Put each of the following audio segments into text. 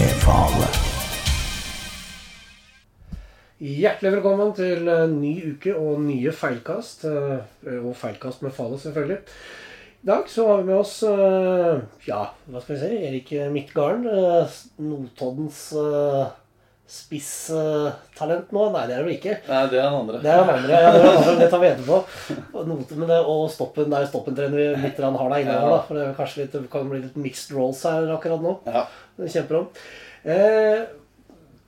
med Fale. Hjertelig velkommen til ny uke og nye feilkast. eh, Og feilkast med Fale, selvfølgelig. I dag så har vi med oss eh, ja, hva skal vi si, Erik Midtgarden. eh, Notoddens eh, spisstalent nå. Nei, det er det vel ikke. Nei, det er han andre. Det er han andre. Ja, det, er han andre, det tar vi etterpå. Noten, det, og stoppen, det er stoppentrener vi litt grann har deg innover. Ja. da, For det er kanskje litt, kan bli litt mixed roles her akkurat nå. Ja. Det kjemper om. Eh,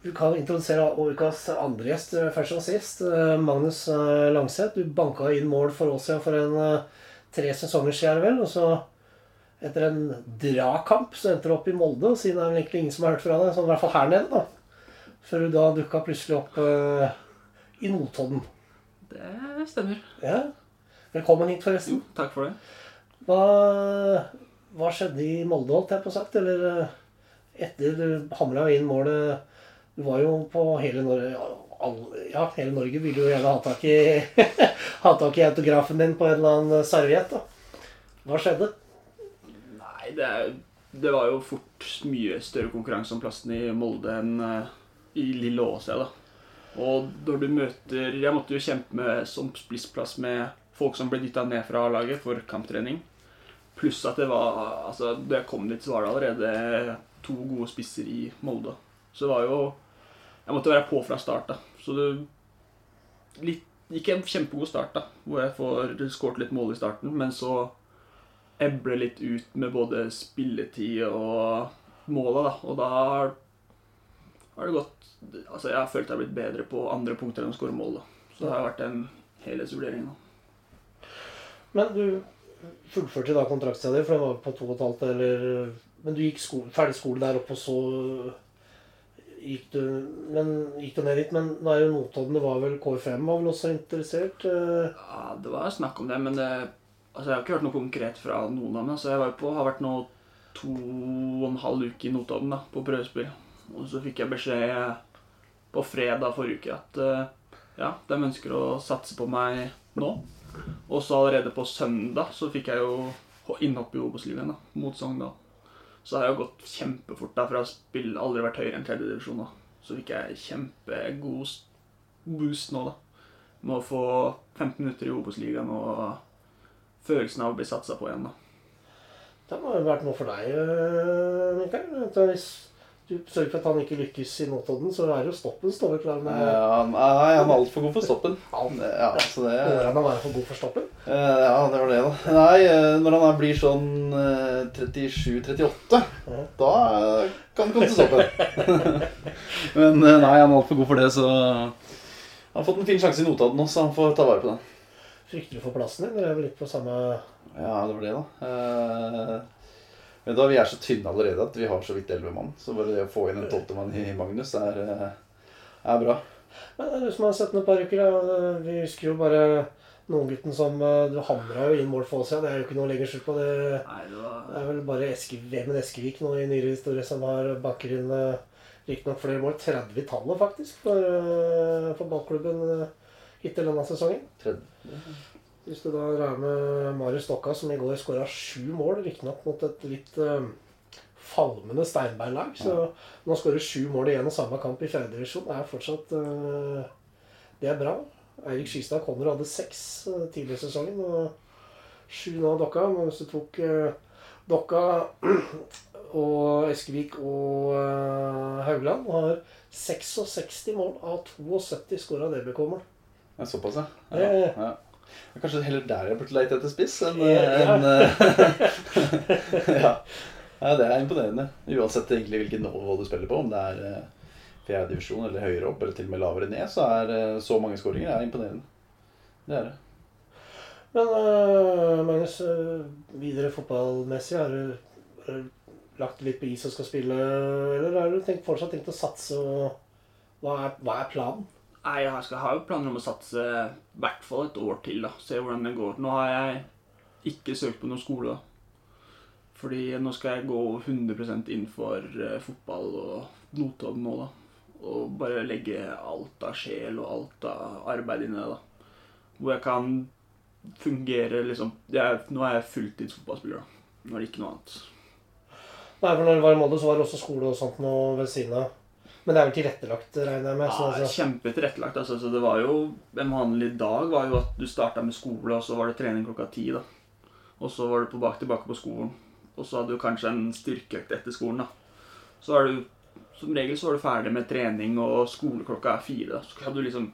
du kan introdusere ukas andre gjest eh, først og sist. Eh, Magnus eh, Langseth. Du banka inn mål for oss igjen for en tre sesonger siden, vel. Og så, etter en dragkamp, så endte du opp i Molde. Og siden er det vel egentlig ingen som har hørt fra deg, sånn i hvert fall her nede. da. Før du da dukka plutselig opp eh, i Notodden. Det stemmer. Ja. Velkommen hit, forresten. Jo, takk for det. Hva, hva skjedde i Molde, holdt jeg på sagt? Eller etter du hamra inn målet Du var jo på hele Norge Ja, hele Norge ville jo gjerne ha tak i Ha tak i autografen din på en eller annen serviett. da. Hva skjedde? Nei, det, det var jo fort mye større konkurranse om plassen i Molde enn eh, i Lille Åse. da. Og når du møter Jeg måtte jo kjempe med som spissplass med folk som ble dytta ned fra A-laget for kamptrening. Pluss at det var Altså, da jeg kom dit, så var det allerede to gode spisser i Molde. Så det var jo Jeg måtte være på fra start, da. Så det litt, gikk en kjempegod start, da. Hvor jeg får skåret litt mål i starten, men så ebler litt ut med både spilletid og målet, da. Og da har det gått Altså, jeg har følt jeg har blitt bedre på andre punkter enn å skåre mål, da. Så det har vært en helhetsvurdering, da. Men du fullførte da kontraktstida di, for den var på to og et halvt eller Men du gikk skole, ferdig skole der oppe, og så gikk du Men gikk du ned dit? Men nå er jo Notodden Det var vel KFM var vel også interessert? eh, Ja, det var snakk om det, men det Altså, jeg har ikke hørt noe konkret fra noen av dem. Altså, jeg på, har vært nå to og en halv uke i Notodden da, på prøvespill. Og så fikk jeg beskjed på fredag forrige uke at eh, ja, de ønsker å satse på meg nå. Og så allerede på søndag så fikk jeg jo innhopp i Obos-ligaen mot Sogndal. Så har jeg jo gått kjempefort da, for jeg har aldri vært høyere enn tredjedivisjon. Så fikk jeg kjempegod boost nå, da. Med å få 15 minutter i Obos-ligaen og følelsen av å bli satsa på igjen. da. Det må jo ha vært noe for deg, eh, Mikael. Hvis sørger for at han ikke lykkes i Notodden, så er jo stoppen står klar med Ja, han er altfor god for stoppen. Ja, så det Går han å være for god for stoppen? eh, Ja, det var det, da. Nei, eh, når han blir sånn eh, 37-38, Ja. da eh, kan det komme til stoppen. Men eh, nei, han er altfor god for det, så han har fått en fin sjanse i Notodden nå, så han får ta vare på den. Frykter du for plassen din? Dere er vel litt på samme Ja, det var det, da. Men da vi er så tynne allerede at vi har så vidt elleve mann. Så bare det å få inn en tolvtemann i Magnus er, eh, er bra. Men det er du som har sett den et par uker, da. Vi husker jo bare Nordgutten som eh, Du hamra jo inn mål for oss, ja. Det er jo ikke noe å legge skjul på. Det Nei, det var Det er vel bare Eske, Vemund Eskevik nå i nyere historie som har bakker inn eh, riktignok flere mål. 30 i tallet, faktisk, for, for ballklubben hittil denne sesongen. Tredje. Hvis du da regner med Marius Stokka, som i går skåra sju mål, riktignok mot et litt uh, falmende Steinberg-lag. Så nå skårer sju mål i en og samme kamp i fjerdedivisjon. Det er fortsatt uh, Det er bra. Eirik Skystad Konner hadde seks uh, tidligere i sesongen, og sju nå av Dokka. Men hvis du tok Dokka og Eskevik og Haugland, har 66 mål av 72 skåra DBK-mål. Såpass, ja. Ja. ja. Kanskje heller der jeg burde leite etter spiss enn Ja. enn, eh, ja. ja, det er imponerende. Uansett egentlig hvilket nivå du spiller på, om det er eh, fjerde divisjon eller høyere opp, eller til og med lavere ned, så er eh, så mange skåringer er imponerende. Det er det. Men uh, Magnus, eh, videre fotballmessig, har du, har du lagt litt på is og skal spille, eller har du tenkt, fortsatt tenkt å satse? og Hva er, hva er planen? Nei, jeg skal ha jo planer om å satse i hvert fall et år til. da. Se hvordan det går. Nå har jeg ikke søkt på noen skole. da. Fordi nå skal jeg gå 100 inn for eh, fotball og Notodden nå, da. Og bare legge alt av sjel og alt av arbeid inn i det. da. Hvor jeg kan fungere liksom jeg, Nå er jeg fulltids fotballspiller. da. Nå er det ikke noe annet. Nei, for når det var i Molde, så var det også skole og sånt noe ved siden av. Men det er vel tilrettelagt, regner jeg med? Så, Ja, altså, Kjempetilrettelagt. Altså, så det var jo En vanlig dag var jo at du starta med skole, og så var det trening klokka ti. da. Og så var du på bak, tilbake på skolen. Og så hadde du kanskje en styrkeøkt etter skolen. da. Så var du Som regel så var du ferdig med trening og skole klokka er fire. da. Så hadde du liksom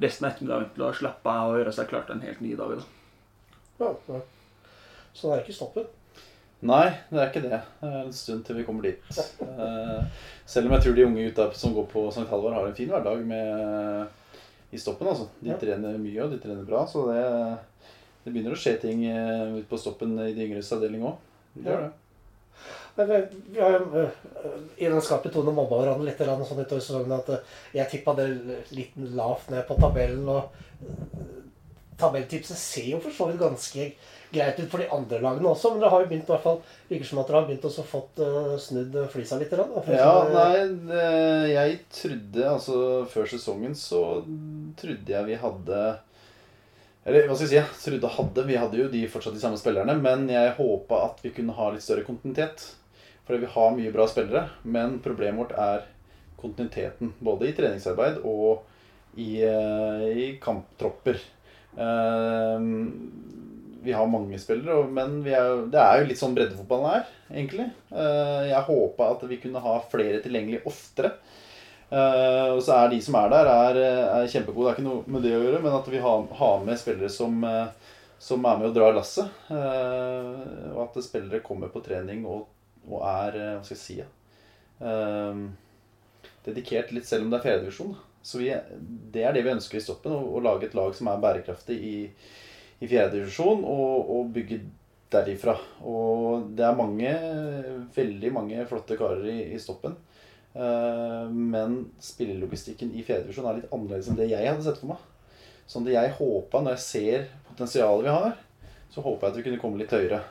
resten av ettermiddagen til å slappe av og gjøre seg klar til en helt ny dag. da. ja, ja. Så det er ikke stoppen. Nei, det er ikke det. Det er en stund til vi kommer dit. Eh, selv om jeg tror de unge gutta som går på St. Halvard, har en fin hverdag med, i stoppen. altså. De Ja. trener mye, og de trener bra. Så det, det begynner å skje ting eh, ute på stoppen i de yngres avdeling òg. Det gjør det. Men vi- har jo i den skarpe tonen mobba hverandre litt sånn utover sesongen at jeg tippa det litt lavt ned på tabellen. og Tabelltipset ser jo for så vidt ganske greit ut for de andre lagene også, men dere har jo begynt i hvert fall virker som at dere har begynt også fått uh, snudd flisa litt. da, for Ja, det- nei, det, jeg trodde altså Før sesongen så trodde jeg vi hadde Eller hva skal jeg si? Jeg trodde hadde Vi hadde jo de fortsatt de samme spillerne, men jeg håpa at vi kunne ha litt større kontinuitet. Fordi vi har mye bra spillere, men problemet vårt er kontinuiteten. Både i treningsarbeid og i, eh, i kamptropper. Eh, vi har mange spillere, men er, det er jo litt sånn breddefotballen er, egentlig. Eh, jeg håpa at vi kunne ha flere tilgjengelig oftere. Eh, og så er de som er der, er, er kjempegode. Det er ikke noe med det å gjøre, men at vi har, har med spillere som, eh, som er med og drar lasset. Og at spillere kommer på trening og, og er Hva skal jeg si? Ja, dedikert litt selv om det er fjerdedivisjon. Så vi, det er det vi ønsker i stoppen. Å, å lage et lag som er bærekraftig i, i fjerdedivisjon, og, og bygge derifra. Og det er mange, veldig mange flotte karer i, i stoppen. Eh, men spillelogistikken i fjerdedivisjon er litt annerledes enn det jeg hadde sett for meg. Sånn det jeg håpa, når jeg ser potensialet vi har, så håpa jeg at vi kunne komme litt høyere.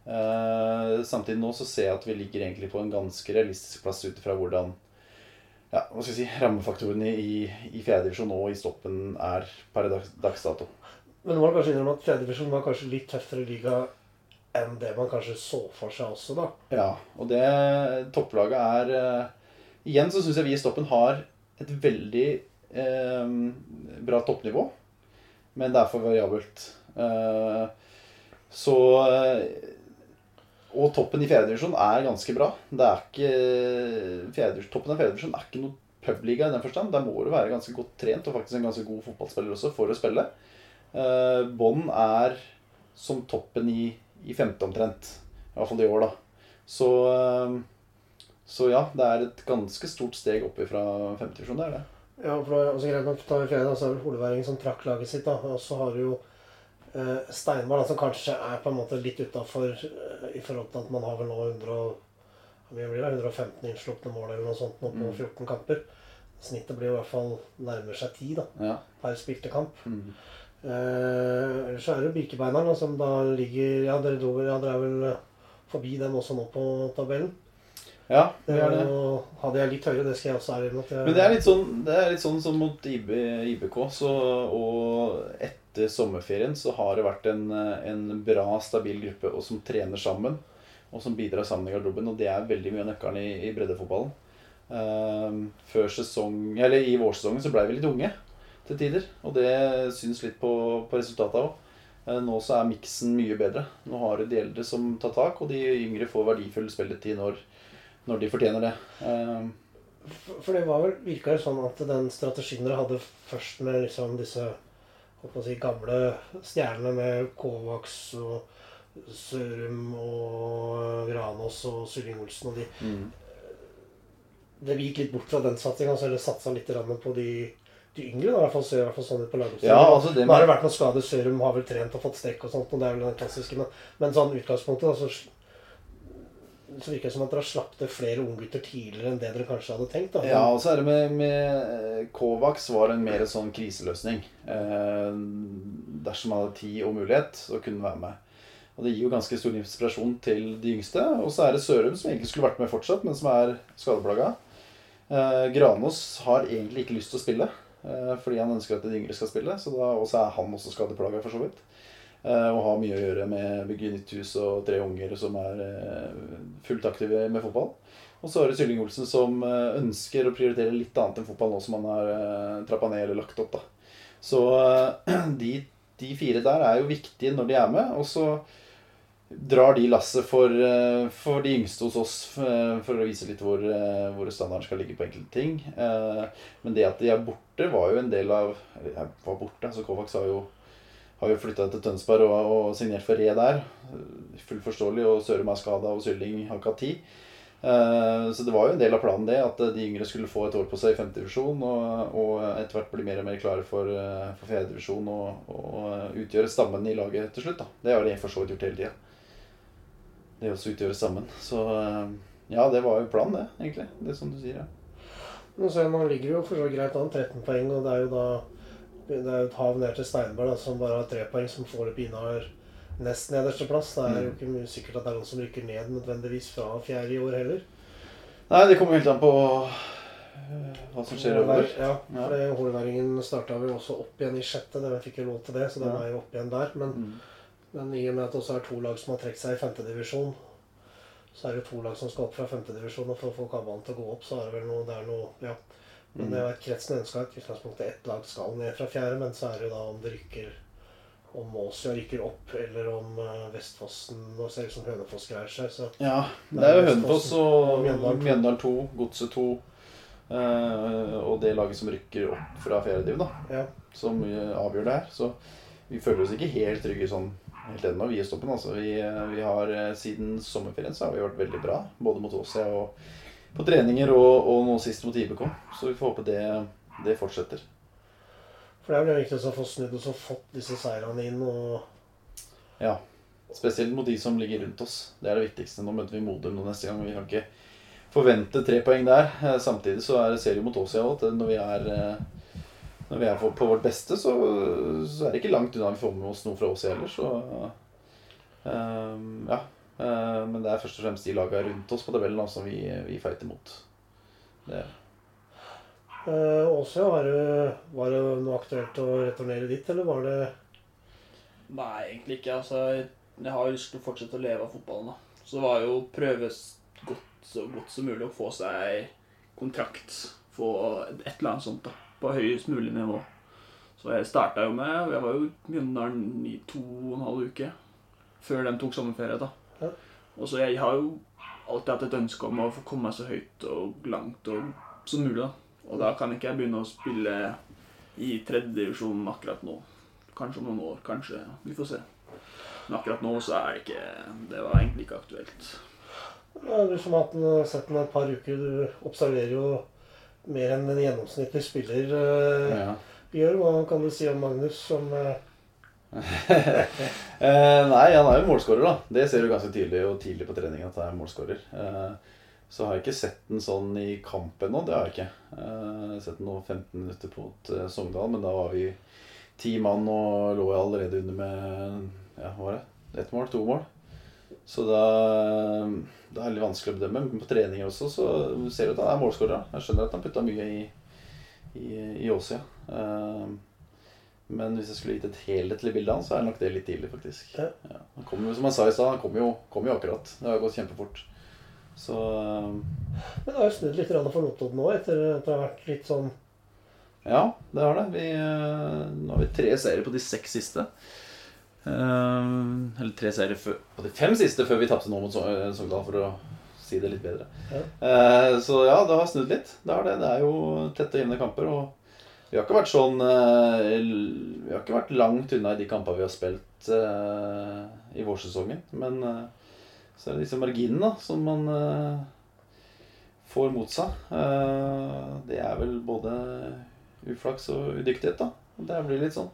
Uh, samtidig nå så ser jeg at vi ligger egentlig på en ganske realistisk plass ut ifra hvordan ja, hva skal jeg si, rammefaktorene i, i fjerdedivisjon og i stoppen er per dags dato. Men nå må du kanskje innrømme at tredjedivisjon var kanskje litt tøffere liga enn det man kanskje så for seg også, da. Ja, og det topplaget er uh, Igjen så syns jeg vi i stoppen har et veldig uh, bra toppnivå, men det er for variabelt. Uh, så Og toppen i fjerdedivisjon er ganske bra. Det er ikke Toppen av fjerdedivisjon er ikke noe publiga i den forstand. Der må du være ganske godt trent og faktisk en ganske god fotballspiller også for å spille. Eh, Bånn er som toppen i, i femte omtrent. I hvert fall i år, da. Så, eh, så ja, det er et ganske stort steg opp fra femtedivisjon. Det er det. Ja, for det er også greit nok tar vi fredag, så er det Holeværingen som trakk laget sitt. da, Og så har du jo eh, Steinbar, da, som kanskje er på en måte litt utafor eh, i forhold til at man har vel nå 100, og- hvor blir det, 115 innslupne mål eller noe sånt nå på Mm. 14 kamper. Snittet blir i hvert fall nærmer seg 10 da, Ja. per spilte kamp. Mm. Eh, ellers så er det Birkebeineren som da ligger Ja, dere dro ja, dere er vel eh, forbi dem også nå på tabellen. ja, Det er det. hadde jeg litt høyere, det skal jeg også ærlig innrømme. Men det er litt sånn, det er litt sånn som mot IB, IBK. Så, og etter sommerferien så har det vært en, en bra, stabil gruppe og som trener sammen. Og som bidrar sammen i garderoben. Og det er veldig mye av nøkkelen i, i breddefotballen. Uh, før sesong, eller I vårsesongen så ble vi litt unge til tider. Og det syns litt på, på resultatet òg. Nå så er miksen mye bedre. Nå har du de eldre som tar tak, og de yngre får verdifull spilletid når, når de fortjener det. Ehm, For- det var vel, virka jo sånn at den strategien dere hadde først med liksom disse si, gamle stjernene med Kovacs og Sørum og Granås og Sylling Olsen og de mm. Det gikk litt bort fra den satsinga, så heller satsa litt på de, de yngre. da, i hvert fall ser i hvert fall sånn ut på lagoppstillinga. Ja, altså det Nå har det vært noen skader. Sørum har vel trent og fått strekk og sånt, og det er vel den klassiske. Men, men sånn utgangspunktet, da, så, så virker det som at dere har slapp til flere unggutter tidligere enn det dere kanskje hadde tenkt. da. ja, og så er det med, med Kovacs var en mer sånn kriseløsning. Eh, dersom man hadde tid og mulighet, så kunne han være med. Og det gir jo ganske stor inspirasjon til de yngste. Og så er det Sørum, som egentlig skulle vært med fortsatt, men som er skadeplaga. Eh, Granås har egentlig ikke lyst til å spille, eh, fordi han ønsker at de yngre skal spille. Så da, også er han også skadeplaga, for så vidt. eh, og har mye å gjøre med bygge nytt hus og tre unger som er eh, fullt aktive med fotball. Og så er det Sylling Olsen som eh, ønsker å prioritere litt annet enn fotball nå som han har eh, trappa ned eller lagt opp. da. Så eh, de, de fire der er jo viktige når de er med. Og så drar de lasset for, eh, for de yngste hos oss eh, for å vise litt hvor, eh, hvor standarden skal ligge på enkelte ting. Men det at de er borte, var jo en del av jeg var borte, så Kovacs har jo, har jo flytta til Tønsberg og, og signert for Re der. Fullt forståelig. Og Sørum er skada, og Sylling har ikke hatt tid. Så det var jo en del av planen det, at de yngre skulle få et år på seg i femtedivisjon. Og, og etter hvert bli mer og mer klare for, for fjerdedivisjon og, og utgjøre stammen i laget til slutt. da. Det har de for så vidt gjort hele tida. Det også utgjøre sammen. Så eh, ja, det var jo planen, det, egentlig. Det som du sier, ja. Men så Nå ligger jo for så greit an, 13 poeng, og det er jo da det er et hav ned til Steinberg, da, som bare har tre poeng, som foreløpig innehar nest nederste plass. Det er jo ikke mye sikkert at det er noen som rykker ned nødvendigvis fra fjerde i år heller. Nei, det kommer helt an på eh, hva som skjer over. Ja, for Holeværingen starta vel også opp igjen i sjette. Den fikk jo lov til det, så den er jo opp igjen der. Men, Mm. Men i og med at det også er to lag som har trukket seg i femtedivisjon, så er det to lag som skal opp fra femtedivisjon. Og for å få kabalen til å gå opp, så er det vel noe Det er noe Ja. Men Mm. det er kretsen ønska at utgangspunktet ett lag skal ned fra fjerde, men så er det jo da om det rykker om Åsia rykker opp, eller om eh, Vestfossen Nå ser det ut som Hønefoss greier seg, så Ja, det er jo Hønefoss og. Mjøndalen 2, Godset 2 eh, og det laget som rykker opp fra fjerde div, da. ja. som eh, avgjør det her. Så vi føler oss ikke helt trygge sånn helt ennå, vi Viestoppen. stoppen. Altså. Vi, eh, vi har eh, Siden sommerferien så har vi vært veldig bra, både mot Åsia og på treninger, og, og nå sist mot IBK. Så vi får håpe det, det fortsetter. For det er vel viktig å få snudd og så fått disse seirene inn. og Ja. Spesielt mot de som ligger rundt oss. Det er det viktigste. Nå møter vi Modum nå neste gang. Vi kan ikke forvente tre poeng der. Eh, Samtidig så er det serie mot Åsia òg når vi er når vi er på på vårt beste, så, så er det ikke langt unna vi får med oss noe fra oss heller. Så eh, ja. Uh, Men det er først og fremst de lagene rundt oss på tabellen som vi, vi fighter mot. Det, Uh, også, var det, var det noe aktuelt å returnere dit, eller var det Nei, egentlig ikke. Altså, jeg har lyst til å fortsette å leve av fotballen. da. Så det var jo å prøve godt, så godt som mulig å få seg kontrakt. Få et eller annet sånt da, på høyest mulig nivå. Så jeg starta jo med Jeg var jo i Mjøndalen i to og en halv uke før de tok sommerferie. da. Ja. Og så jeg har jo alltid hatt et ønske om å få komme meg så høyt og langt og som mulig. da. Og da kan ikke jeg begynne å spille i tredjedivisjon akkurat nå. Kanskje om noen år, kanskje. Vi får se. Men akkurat nå så er det ikke Det var egentlig ikke aktuelt. ja, Du som har sett den et par uker, du observerer jo mer enn en gjennomsnittlig spiller uh, ja. gjør. Hva kan du si om Magnus som uh... Nei, han er jo målskårer, da. Det ser du ganske tydelig og tidlig på trening at han er målskårer. Så har jeg ikke sett den sånn i kamp ennå. Det har jeg ikke. Jeg har sett den nå 15 minutter på Sogndal, men da var vi ti mann og lå jeg allerede under med ja, hva var det? Ett mål? To mål? Så da Det er litt vanskelig å bedømme. Men på treninger også så ser du at han er målskårer. Jeg skjønner at han putta mye i, i, i Åsia. Eh, men hvis jeg skulle gitt et helhetlig bilde av han, så er nok det litt tidlig, faktisk. Ja. Ja. Han kom jo, som jeg sa i stad, han kom jo, kom jo akkurat. Det har gått kjempefort. Så eh, Men det har jo snudd litt for Notodden nå, etter at det har vært litt sånn ja, det har det. Vi, eh, nå har vi tre seire på de seks siste. Eh, eller tre seire før, på de fem siste før vi tapte nå mot Sogndal, for å si det litt bedre. Ja. Eh, så ja, det har snudd litt. Det det. Det er jo tette og jevne kamper. Og vi har ikke vært sånn eh, Vi har ikke vært langt unna i de kampene vi har spilt uh, i vårsesongen. Men uh, så er det disse marginene da, som man uh, får mot seg. Eh, det er vel både uflaks og udyktighet, da. Det blir litt sånn.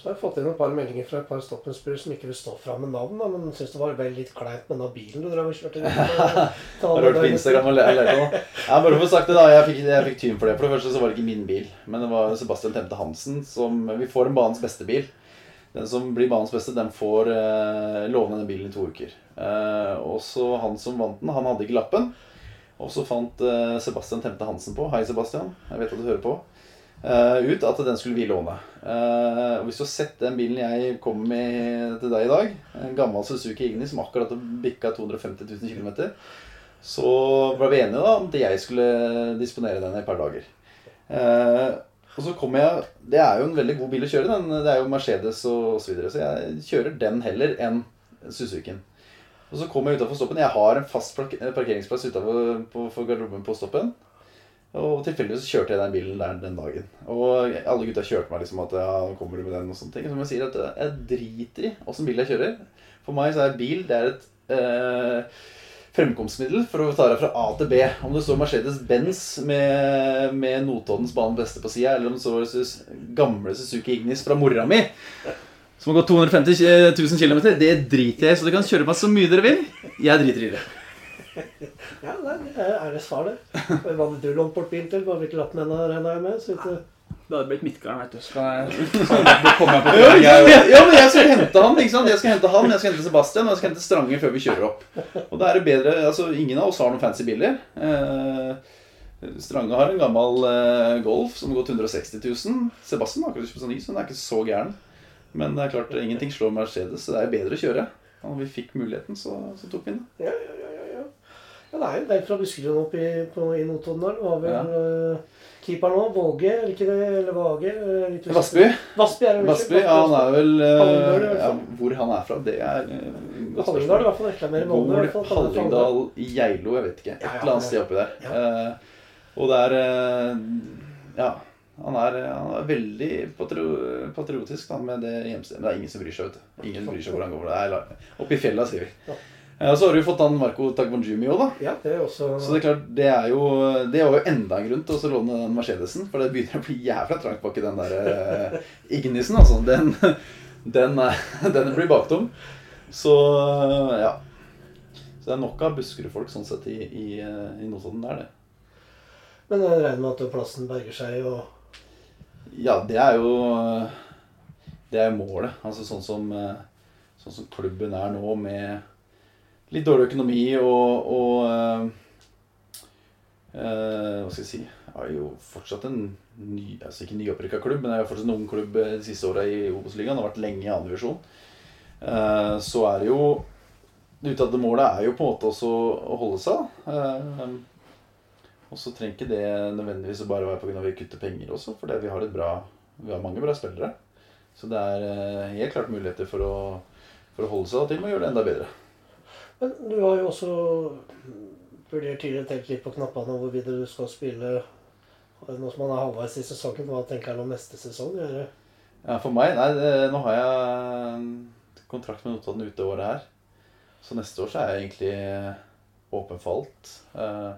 Så har jeg fått inn et par meldinger fra et par stoppenspillere som ikke vil stå fram med navn, da, men syns det var vel litt kleint med den bilen du drev og kjørte rundt. Har du hørt på Instagram og le- lært noe? Ja, bare for å sagt det da, jeg fikk, jeg fikk tyn for det. For det første så var det ikke min bil, men det var Sebastian Temte Hansen som Vi får en banens beste bil. Den som blir banens beste, den får eh, låne den bilen i to uker. Eh, og så han som vant den, han hadde ikke lappen. Og så fant eh, Sebastian Temte Hansen på. Hei, Sebastian. Jeg vet at du hører på. Eh, ut at den skulle vi låne. Eh, og hvis du har sett den bilen jeg kom med til deg i dag, en gammel Suzuki Igni som akkurat bikka 250 000 km, så ble vi enige da om at jeg skulle disponere den i et par dager. Eh, og så kommer jeg Det er jo en veldig god bil å kjøre. Den. Det er jo Mercedes og osv. Så, videre, så jeg kjører den heller enn Suzukien. Og så kommer jeg utafor stoppen. Jeg har en fast parkeringsplass utenfor garderoben på stoppen. Og tilfeldigvis kjørte jeg den bilen der den dagen. Og alle gutta kjørte meg liksom at ja, kommer du med den og sånne ting. Som jeg sier at jeg driter i åssen bil jeg kjører. For meg så er bil det er et eh, fremkomstmiddel for å ta deg fra A til B. Om det står Mercedes-Benz med, med Notoddens bane beste på sida, eller om det står gamle Suzuki Ignis fra mora mi som har gått 250 000 km, det driter jeg i. Så dere kan kjøre meg så mye dere vil. Jeg driter i det. Ja, det er ærlig svar, det. Hva hadde du lånt bort bil til? Var vel ikke latt med ennå, regner jeg med? Så ikke... Det hadde blitt Midtgarden, vet du. Skal jeg, så kommer jeg på ja, ja, ja, men jeg skal hente han, ikke sant? Jeg skal hente han, jeg skal hente Sebastian, og jeg skal hente Strange før vi kjører opp. Og da er det bedre Altså, ingen av oss har noen fancy biler. Eh, Strange har en gammel eh, Golf som har gått 160 000. Sebastian har akkurat kjøpt sånn ny, så den er ikke så gæren. Men det er klart, ingenting slår Mercedes, så det er bedre å kjøre. Og når vi fikk muligheten, så, så tok vi den. Ja, ja, ja, ja, ja. ja, det er jo den fra Buskerud opp i, på, i Notodden der. Det var vel Ja. uh, keeper nå. Våge, eller ikke det? Eller Vage? eh, litt. Vassby. Vassby er det Vassby, ja, han er vel eh, Hallingdal, ja. Hvor han er fra, det er uh, Hallingdal i hvert fall reklamerer Molde. Hallingdal. Geilo, jeg vet ikke. Et Ja, ja, eller annet sted oppi der. Uh, og det er eh, Ja. Han er, han er veldig patro, patriotisk da, med det hjemstedet. Men det er ingen som bryr seg. vet du. Ingen bryr seg hvor han går. Det er oppe i fjella, sier vi. Ja. Eh, så har du jo fått han Marco Tagbonjumi òg, da. Ja, det er også Så det er klart, det er jo Det er jo enda en grunn til å låne den Mercedesen. For det begynner å bli jævla trangt bak i den der uh, Ignisen, altså. Den, den, er- den blir baktom. Så ja. Så det er nok av Buskerud-folk sånn sett i, i, eh, i Notodden. Det er det. Men jeg regner med at plassen berger seg og Ja, det er jo Det er målet. Altså sånn som, eh, sånn som klubben er nå, med litt dårlig økonomi og, og Uh, Hva skal jeg si Jeg Er jo fortsatt en ny Altså ikke nyopprykka klubb, men jeg er fortsatt en ung klubb eh, de siste åra i Obos-ligaen. Har vært lenge i annen divisjon. Uh, så er det jo Det uttalte målet er jo på en måte også å holde seg. Eh, og så trenger ikke det nødvendigvis å bare være pga. vi kutter penger også, for vi har Vi har mange bra spillere. Så det er helt klart muligheter for å, for å holde seg til og med gjøre det enda bedre. Men du har jo også vurdert tidligere tenkt litt på knappene hvor videre du skal spille nå som man er halvveis i sesongen. Hva tenker han om neste sesong? Eller? Ja, for meg Nei, det, nå har jeg kontrakt med Notodden ute året her. Så neste år så er jeg egentlig åpen for alt. Eh,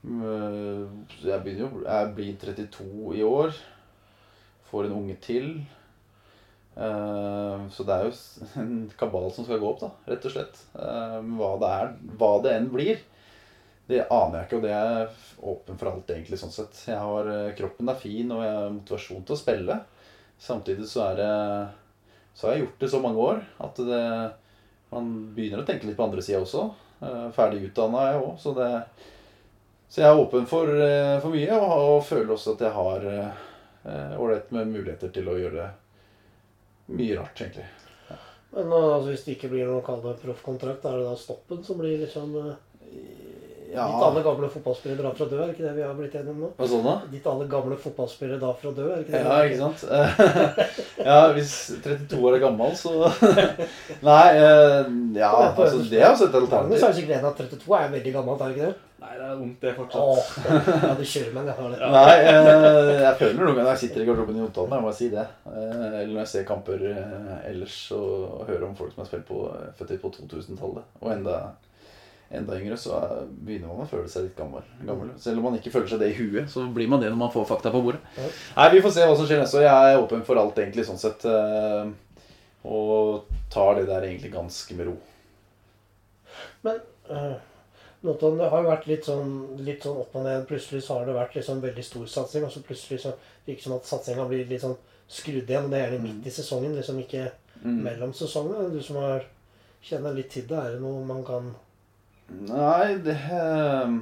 Jeg begynner Jeg blir 32 i år. Får en unge til. Eh, Så det er jo en kabal som skal gå opp, da, rett og slett. Eh, Hva det er, hva det enn blir, det aner jeg ikke, og det er åpen for alt, egentlig, sånn sett. Jeg har, eh, kroppen er fin, og jeg har motivasjon til å spille. Samtidig så er det Så har jeg gjort det så mange år at det, man begynner å tenke litt på andre sida også. Ferdig utdanna er jeg òg, så det Så jeg er åpen for, for mye, og, og føler også at jeg har ålreit med muligheter til å gjøre mye rart, egentlig. Men altså, hvis det ikke blir noe kall det proffkontrakt, er det da stoppen som blir liksom eh, Ja, Ditt alle gamle fotballspillere drar fra død, er ikke det vi har blitt enige om nå? hva sånn da? Ditt alle gamle fotballspillere drar fra død, er ikke det? Ja, ikke sant? ja, hvis 32 år er gammel, så Nei, eh, ja, altså det er også et alternativ. er sikkert en at 32 er veldig gammelt, er det ikke det? Nei, det er vondt, det fortsatt. Åh, ja, du kjører meg, har det. Nei, jeg, jeg føler noen ganger jeg sitter i garderoben i Notodden, jeg må si det. Eh, eller når jeg ser kamper eh, ellers og, og hører om folk som har spilt på, født på 2000-tallet. Og enda, enda yngre, så er- begynner man å føle seg litt gammel, gammel. Selv om man ikke føler seg det i huet, så blir man det når man får fakta på bordet. Ja. Nei, vi får se hva som skjer neste år. Jeg er åpen for alt, egentlig, sånn sett. eh, Og tar det der egentlig ganske med ro. Men uh, Notodden, det har jo vært litt sånn, litt sånn opp og ned. Plutselig så har det vært liksom veldig stor satsing, og så plutselig så virker det som at satsinga blir litt sånn skrudd igjen. Det er gjerne midt i sesongen, liksom ikke Mm. mellom sesongene. Du som har kjenner litt til det, er det noe man kan Nei, det eh,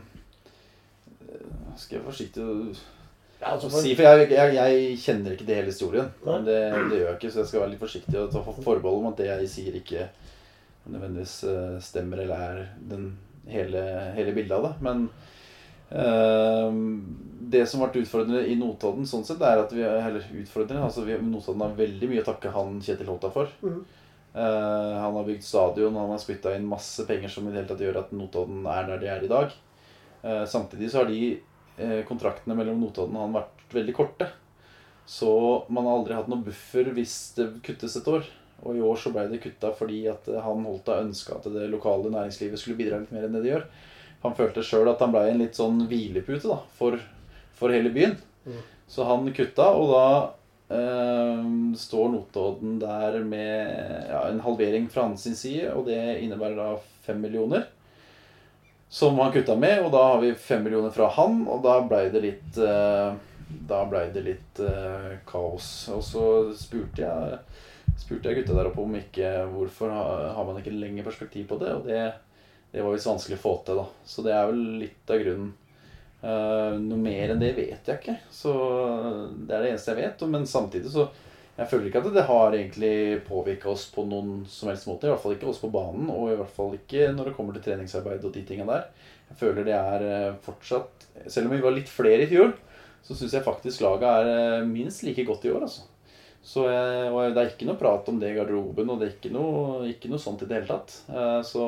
Skal jeg være forsiktig Ja, altså, for, si, for jeg, jeg, jeg kjenner ikke det hele historien. Nei. Men det, det gjør jeg ikke, så jeg skal være litt forsiktig og ta forbehold om at det jeg sier, ikke nødvendigvis eh, stemmer eller er den hele, hele bildet av det. Men eh, det som vært utfordrende i Notodden, sånn sett, er at vi Eller utfordrende, altså vi, Notodden har veldig mye å takke han Kjetil Holta for. Mm. Eh, han har bygd stadion, han har spytta inn masse penger som i det hele tatt gjør at Notodden er der de er i dag. Eh, samtidig så har de eh, kontraktene mellom Notodden og han vært veldig korte. Så man har aldri hatt noen buffer hvis det kuttes et år. Og i år så ble det kutta fordi at han holdt av ønska at det lokale næringslivet skulle bidra litt mer enn det de gjør. Han følte sjøl at han ble en litt sånn hvilepute da, for, for hele byen. Mm. Så han kutta, og da eh, står Notodden der med ja, en halvering fra hans side, og det innebærer da fem millioner. Som han kutta med, og da har vi fem millioner fra han, og da blei det litt eh, Da blei det litt eh, kaos. Og så spurte jeg spurte jeg gutta der oppe om ikke hvorfor har, man ikke lengre perspektiv på det, og det, det var visst vanskelig å få til, da. Så det er vel litt av grunnen. Eh, noe mer enn det vet jeg ikke. Så det er det eneste jeg vet. Men samtidig så Jeg føler ikke at det har egentlig påvirka oss på noen som helst måte. I hvert fall ikke oss på banen, og i hvert fall ikke når det kommer til treningsarbeid og de tinga der. Jeg føler det er eh, fortsatt Selv om vi var litt flere i fjor, så syns jeg faktisk laget er eh, minst like godt i år, altså. Så jeg, og det er ikke noe prat om det i garderoben, og det er ikke noe, ikke noe sånt i det hele tatt. Eh, Så,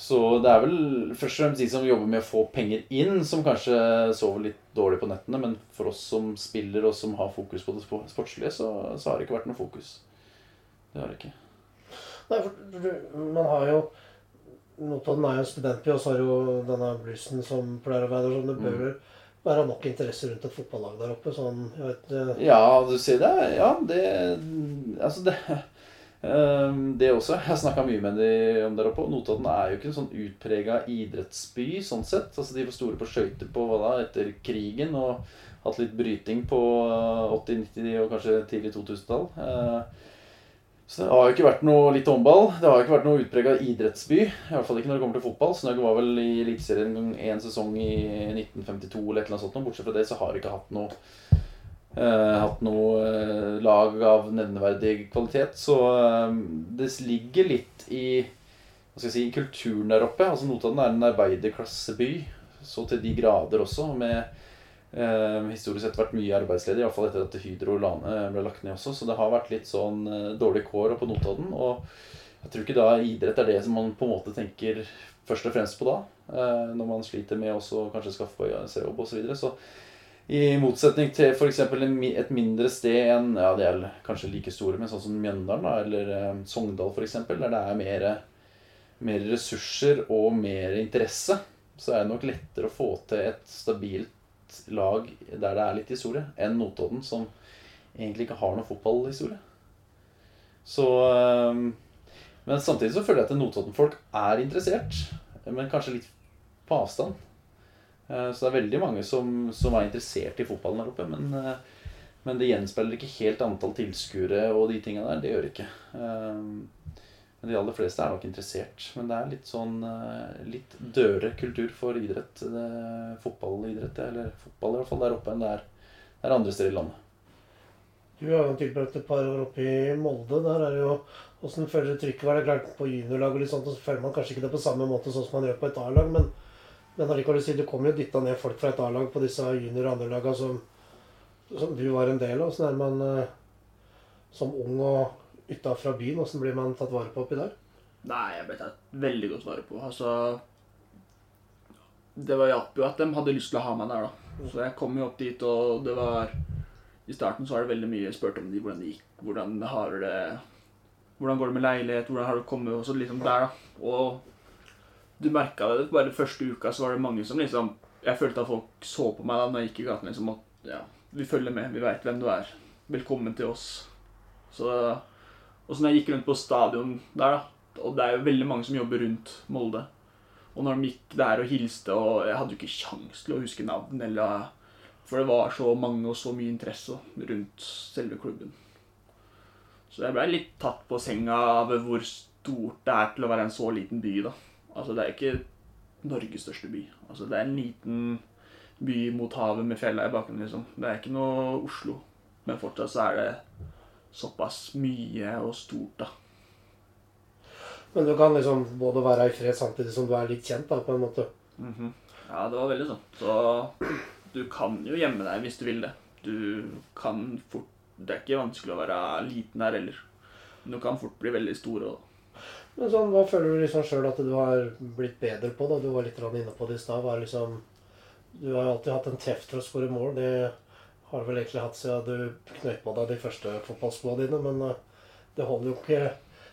så det er vel først og fremst de som jobber med å få penger inn, som kanskje sover litt dårlig på nettene. Men for oss som spiller og som har fokus på det sportslige, så, så har det ikke vært noe fokus. Det har det ikke. Nei, for du- man har jo Notodden er jo en studentby, og så har jo denne bluesen som pleier å være der. Sånn, det bør vel være nok interesse rundt et fotballag der oppe. Sånn, jeg vet, eh, Ja, du sier det. Ja, det Altså, det ehm, Det også. Jeg snakka mye med de om der oppe. Notodden er jo ikke en sånn utprega idrettsby sånn sett. Altså, De var store på skøyter på hva da, etter krigen og hatt litt bryting på eh, 80-, 90- og kanskje tidlig 2000-tall. Så det har jo ikke vært noe litt håndball. Det har jo ikke vært noe utprega idrettsby. I hvert fall ikke når det kommer til fotball. Snøgg var vel i Eliteserien en én sesong i 1952 eller et eller annet sånt. Bortsett fra det så har det ikke hatt noe eh, hatt noe eh, lag av nevneverdig kvalitet. Så eh, det ligger litt i hva skal jeg si, kulturen der oppe. Altså Notodden er en arbeiderklasseby så til de grader også. med historisk sett vært mye arbeidsledig, iallfall etter at Hydro ble lagt ned også. Så det har vært litt sånn eh, dårlig kår oppe på Notodden. Og jeg tror ikke da idrett er det som man på en måte tenker først og fremst på da. eh, når man sliter med også kanskje skaffe seg jobb osv. Så, videre. så i motsetning til f.eks. et mindre sted enn ja, det er kanskje like store, men sånn som Mjøndalen da, eller eh, Sogndal f.eks., der det er mer, mer ressurser og mer interesse, så er det nok lettere å få til et stabilt lag der det er litt historie, enn Notodden, som egentlig ikke har noe fotballhistorie. Så eh, Men samtidig så føler jeg at Notodden-folk er interessert, men kanskje litt på avstand. Eh, Så det er veldig mange som, som er interessert i fotballen der oppe. Men, eh, men det gjenspeiler ikke helt antall tilskuere og de tinga der. Det gjør det ikke. Eh, Men de aller fleste er nok interessert. Men det er litt sånn eh, litt døre kultur for idrett. Fotballidrett, eller fotball i hvert fall der oppe, enn det er, det er andre steder i landet. Du har jo tilbrakt et par år oppe i Molde. Der er det jo Åssen føler du trykket? Var det klart på juniorlag og litt sånt, og så føler man kanskje ikke det på samme måte sånn som man gjør på et A-lag, men, men allikevel du kommer jo dytta ned folk fra et A-lag på disse junior- og andrelagene som, som du var en del av. Åssen er man eh, som ung og utafra byen? Åssen blir man tatt vare på oppi der? Nei, jeg ble tatt veldig godt vare på. Altså Det var hjalp jo at de hadde lyst til å ha meg der, da. Så jeg kom jo opp dit, og det var I starten så var det veldig mye spurt om de, hvordan det gikk, hvordan har det Hvordan går det med leilighet, hvordan har du kommet og så liksom der, da. Og du merka det bare første uka, så var det mange som liksom Jeg følte at folk så på meg da når jeg gikk i gaten, liksom at ja, vi følger med, vi veit hvem du er. Velkommen til oss. Så Og så når jeg gikk rundt på stadion der, da, og det er jo veldig mange som jobber rundt Molde Og når de gikk der og hilste, og jeg hadde jo ikke kjangs til å huske navn, eller For det var så mange og så mye interesse rundt selve klubben. Så jeg ble litt tatt på senga av hvor stort det er til å være en så liten by, da. Altså, det er ikke Norges største by. Altså, det er en liten by mot havet med fjella i bakgrunnen, liksom. Det er ikke noe Oslo. Men fortsatt så er det såpass mye og stort, da. Men du kan liksom både være i fred samtidig som du er litt kjent, da, på en måte. Mhm. Ja, det var veldig sånn. Så du kan jo gjemme deg hvis du vil det. Du kan fort Det er ikke vanskelig å være liten her heller. Men du kan fort bli veldig stor og Men sånn, hva føler du liksom sjøl at du har blitt bedre på? da? Du var litt inne på det i stad. Liksom, du har jo alltid hatt en teft for å skåre mål. Det har vel egentlig hatt siden du knøt på deg de første fotballskoene dine. Men eh, det holder jo ikke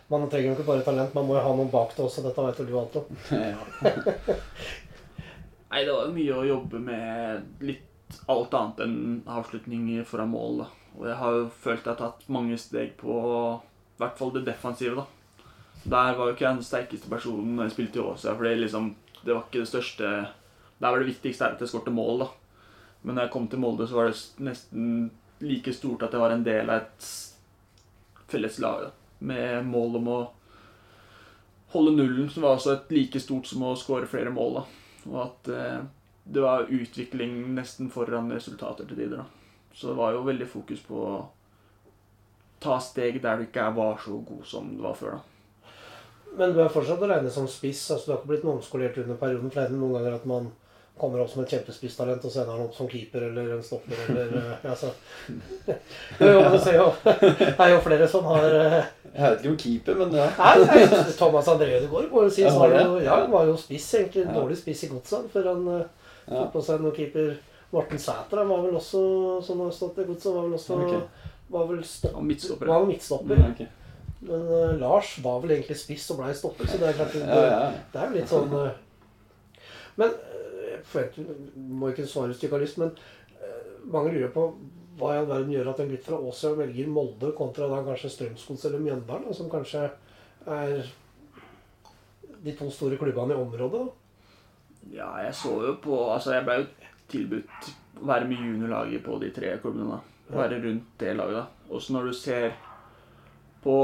Man trenger jo ikke bare talent, man må jo ha noen bak det også. Dette vet jo du alt om. Nei, det var jo mye å jobbe med litt alt annet enn avslutninger foran mål. da. Og jeg har jo følt jeg har tatt mange steg på i hvert fall det defensive. da. Der var jo ikke jeg den sterkeste personen når jeg spilte i Åsia, for det, liksom, det var ikke det største Der var det viktigste at jeg skåret mål, da. Men når jeg kom til Molde, så var det nesten like stort at jeg var en del av et felles lag. Med mål om å holde nullen, som var også et like stort som å skåre flere mål. da. Og at eh, det var utvikling nesten foran resultater til tider. da. Så det var jo veldig fokus på å ta steg der du ikke var så god som du var før. da. Men du er fortsatt å regne som spiss. altså Du har ikke blitt omskolert under perioden. Hender noen ganger at man kommer opp som et kjempespisstalent, og så ender han opp som keeper eller en stopper eller eh, ja, så. Jo, men det ser jo, det er jo flere som har eh, Jeg vet ikke om keeper, men ja. Nei, Thomas André Ødegaard går Ja, var jo, ja, han var jo spiss, egentlig. En Ja. dårlig spiss i godset før han uh, Ja. tok på seg noen keeper. Morten Sæter han var vel også, som har stått i godset, var vel også okay. var vel stopp, midtstopper. var midtstopper. Mm, okay. Men uh, Lars var vel egentlig spiss og blei stopper, så det er klart det, ja, ja. det er jo litt sånn uh, Men jeg må ikke svare lyst, men eh, mange lurer på hva i all verden gjør at en gutt fra Åsia velger Molde kontra da kanskje Strømsgods eller Mjøndalen, som kanskje er de to store klubbene i området? Ja, jeg så jo på Altså, jeg ble jo tilbudt å være med juniorlaget på de tre klubbene. da. Være rundt det laget. da. Også når du ser på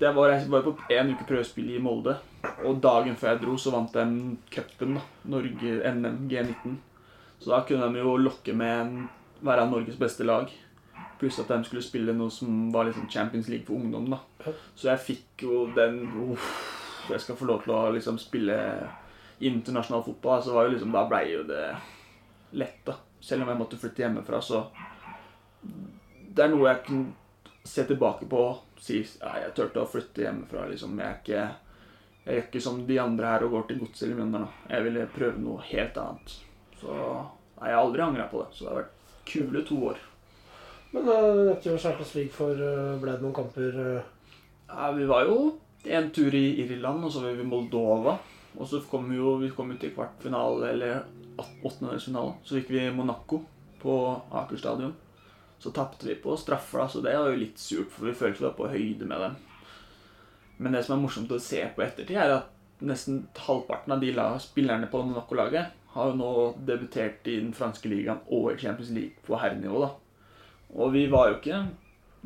det var, Jeg var på én uke prøvespill i Molde, og dagen før jeg dro, så vant de cupen. da. Norge NM G19. Så da kunne de jo lokke med en, være Norges beste lag. Pluss at de skulle spille noe som var liksom Champions League for ungdom. da. Så jeg fikk jo den uff, Jeg skal få lov til å liksom spille internasjonal fotball, så var jo liksom, da ble jo det lett, da. Selv om jeg måtte flytte hjemmefra, så Det er noe jeg kan se tilbake på og si ja, jeg turte å flytte hjemmefra. liksom. Jeg er ikke jeg gjør ikke som de andre her og går til Godset eller Mjøndalen. Jeg ville prøve noe helt annet. Så nei, jeg har aldri angra på det. Så det har vært kule to år. Men uh, etter Champions League for uh, ble det noen kamper uh... Ja, vi var jo en tur i Irland, og så var vi i Moldova. Og så kom vi jo vi kom til kvartfinale, eller åttendedelsfinale. Så fikk vi Monaco på Aker stadion. Så tapte vi på straffer, så det var jo litt surt, for vi følte vi var på høyde med dem. Men det som er morsomt å se på ettertid, er at nesten halvparten av de spillerne på Monaco-laget har jo nå debutert i den franske ligaen og i Champions League på herrenivå. da. Og vi var jo ikke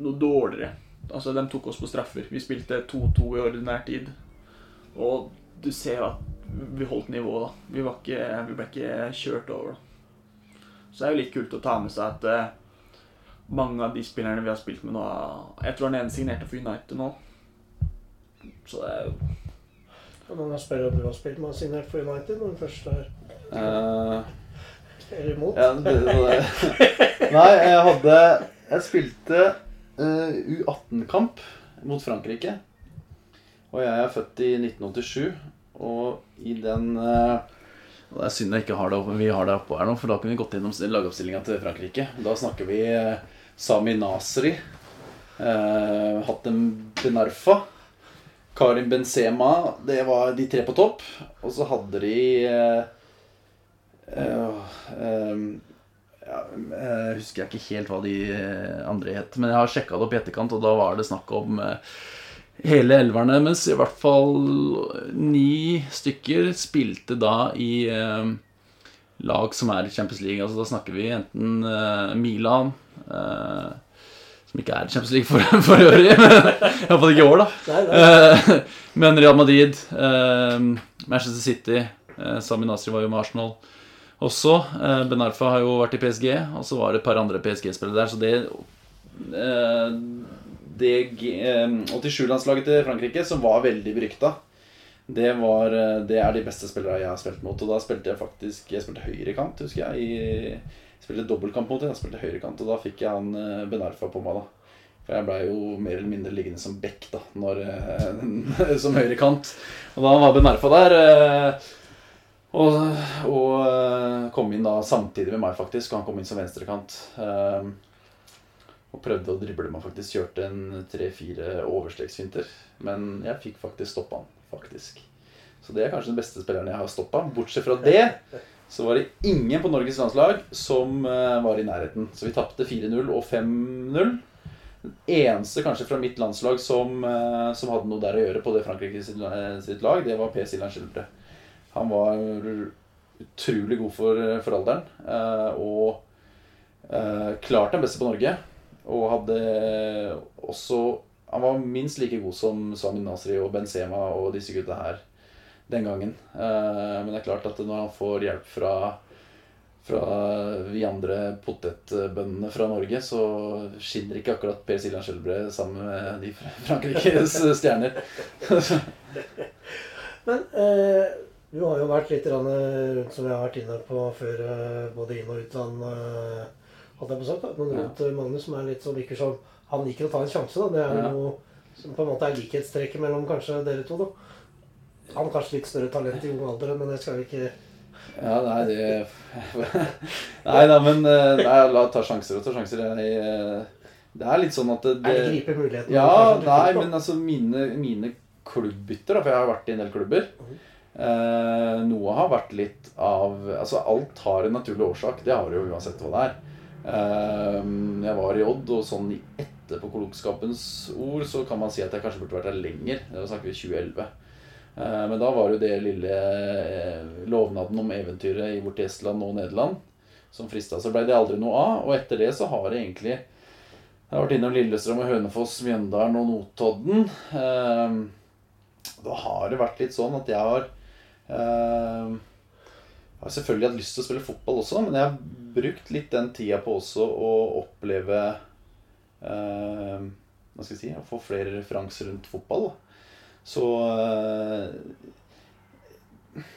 noe dårligere. Altså, De tok oss på straffer. Vi spilte 2-2 i ordinær tid. Og du ser at vi holdt nivået, da. Vi, ikke, vi ble ikke kjørt over, da. Så det er jo litt kult å ta med seg at eh, mange av de spillerne vi har spilt med nå Jeg tror den ene signerte for United nå. Så det er jo Hvor mange spillere du har spilt med, signert for United? Når du først er uh, eller imot? ja det, det, Nei, jeg hadde Jeg spilte uh, U18-kamp mot Frankrike. Og jeg er født i 1987, og i den uh, Det er synd jeg ikke har det oppe, vi har det oppå her nå, for da kunne vi gått gjennom lagoppstillinga til Frankrike. Da snakker vi eh, Sami Nasri, eh, Hatem Benarfa, Karim Benzema. Det var de tre på topp. Og så hadde de eh, eh, ja, jeg husker ikke helt hva de andre het, men jeg har sjekka det opp i etterkant, og da var det snakk om hele elverne. Mens i hvert fall ni stykker spilte da i eh, lag som er i Champions League. Altså Da snakker vi enten Milan eh, Som ikke er Champions League for, for øvrig, iallfall ikke i år, da. Nei, nei. Eh, men Real Madrid, eh, Manchester City, eh, Sami Nasri var jo med Arsenal. også. Eh, Ben Arfa har jo vært i PSG, og så var det et par andre PSG-spillere der. Så det eh, Det eh, 87-landslaget til Frankrike, som var veldig berykta, det, var, det er de beste spillerne jeg har spilt mot. Og da spilte jeg faktisk Jeg spilte høyrekant, husker jeg. I, spilte dobbeltkamp mot dem. Jeg spilte høyrekant, og da fikk jeg han Benarfa på meg, da. For jeg blei jo mer eller mindre liggende som back, da, når, eh, som høyrekant. Og da var Benarfa der. eh, og, og eh, kom inn da samtidig med meg, faktisk. Og han kom inn som venstrekant. Eh, og prøvde å drible meg, faktisk. Kjørte en tre-fire overstreksfinter. Men jeg fikk faktisk stoppa han, faktisk. Så det er kanskje den beste spilleren jeg har stoppa. Bortsett fra det så var det ingen på Norges landslag som eh, var i nærheten. Så vi tapte 4-0 og 5-0. Den eneste kanskje fra mitt landslag som, eh, som hadde noe der å gjøre på det Frankrike sitt, eh, sitt lag, det var Per Siljan Skjelbre. Han var utrolig god for, for alderen. Og klart den beste på Norge. Og hadde også Han var minst like god som Sami Nasri og Benzema og disse gutta her den gangen. Eh, Men det er klart at når han får hjelp fra fra vi andre potetbøndene fra Norge, så skinner ikke akkurat Per Siljan Skjelbre sammen med de Frankrikes stjerner. Men eh, du har jo vært litt eh, rundt som vi har vært inne på før, eh, både inn- og utland. Hadde jeg på sagt, da. Ja. rundt eh, Magnus som er litt så virker som Han liker å ta en sjanse. da. Det er Ja. noe som på en måte er likhetstrekket mellom kanskje dere to. da. Han har kanskje litt større talent i ung alder, men det skal vi ikke Ja, nei, det Nei da, men eh, nei, la ta sjanser og ta sjanser. Jeg, eh, det er litt sånn at det, Er det gripe muligheten? Ja, nei, men altså mine, mine klubbbytter, da, for jeg har vært i en del klubber eh, Noe har vært litt av Altså alt har en naturlig årsak. Det har det jo uansett hva det er. Eh, jeg var i Odd, og sånn etterpå klokskapens ord så kan man si at jeg kanskje burde vært der lenger. Da snakker vi 2011. Eh, men da var jo det lille eh, lovnaden om eventyret i vårt Estland og Nederland som frista. Så ble det aldri noe av. Og etter det så har det egentlig jeg har vært innom Lillestrøm og Hønefoss, Mjøndalen og Notodden. Eh, da har det vært litt sånn at jeg har Jeg har selvfølgelig hatt lyst til å spille fotball også, men jeg har brukt litt den tida på også å oppleve Hva skal jeg si Å få flere referanser rundt fotball. Da. Så eh,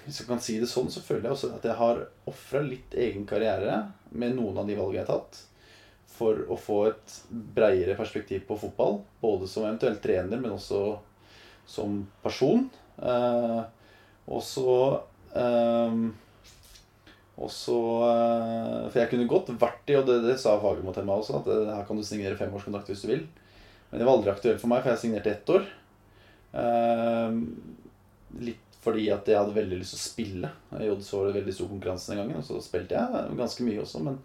Hvis jeg kan si det sånn, så føler jeg også at jeg har ofra litt egen karriere med noen av de valgene jeg har tatt for å få et bredere perspektiv på fotball. Både som eventuelt trener, men også som person. Eh, og så eh, og så eh, For jeg kunne godt vært i, og det, det sa Fagermo til meg også, at eh, her kan du signere femårskontrakt hvis du vil. Men det var aldri aktuelt for meg, for jeg signerte ett år. Eh, litt fordi at jeg hadde veldig lyst til å spille. I Odds var det veldig stor konkurranse den gangen, og så spilte jeg ganske mye også, men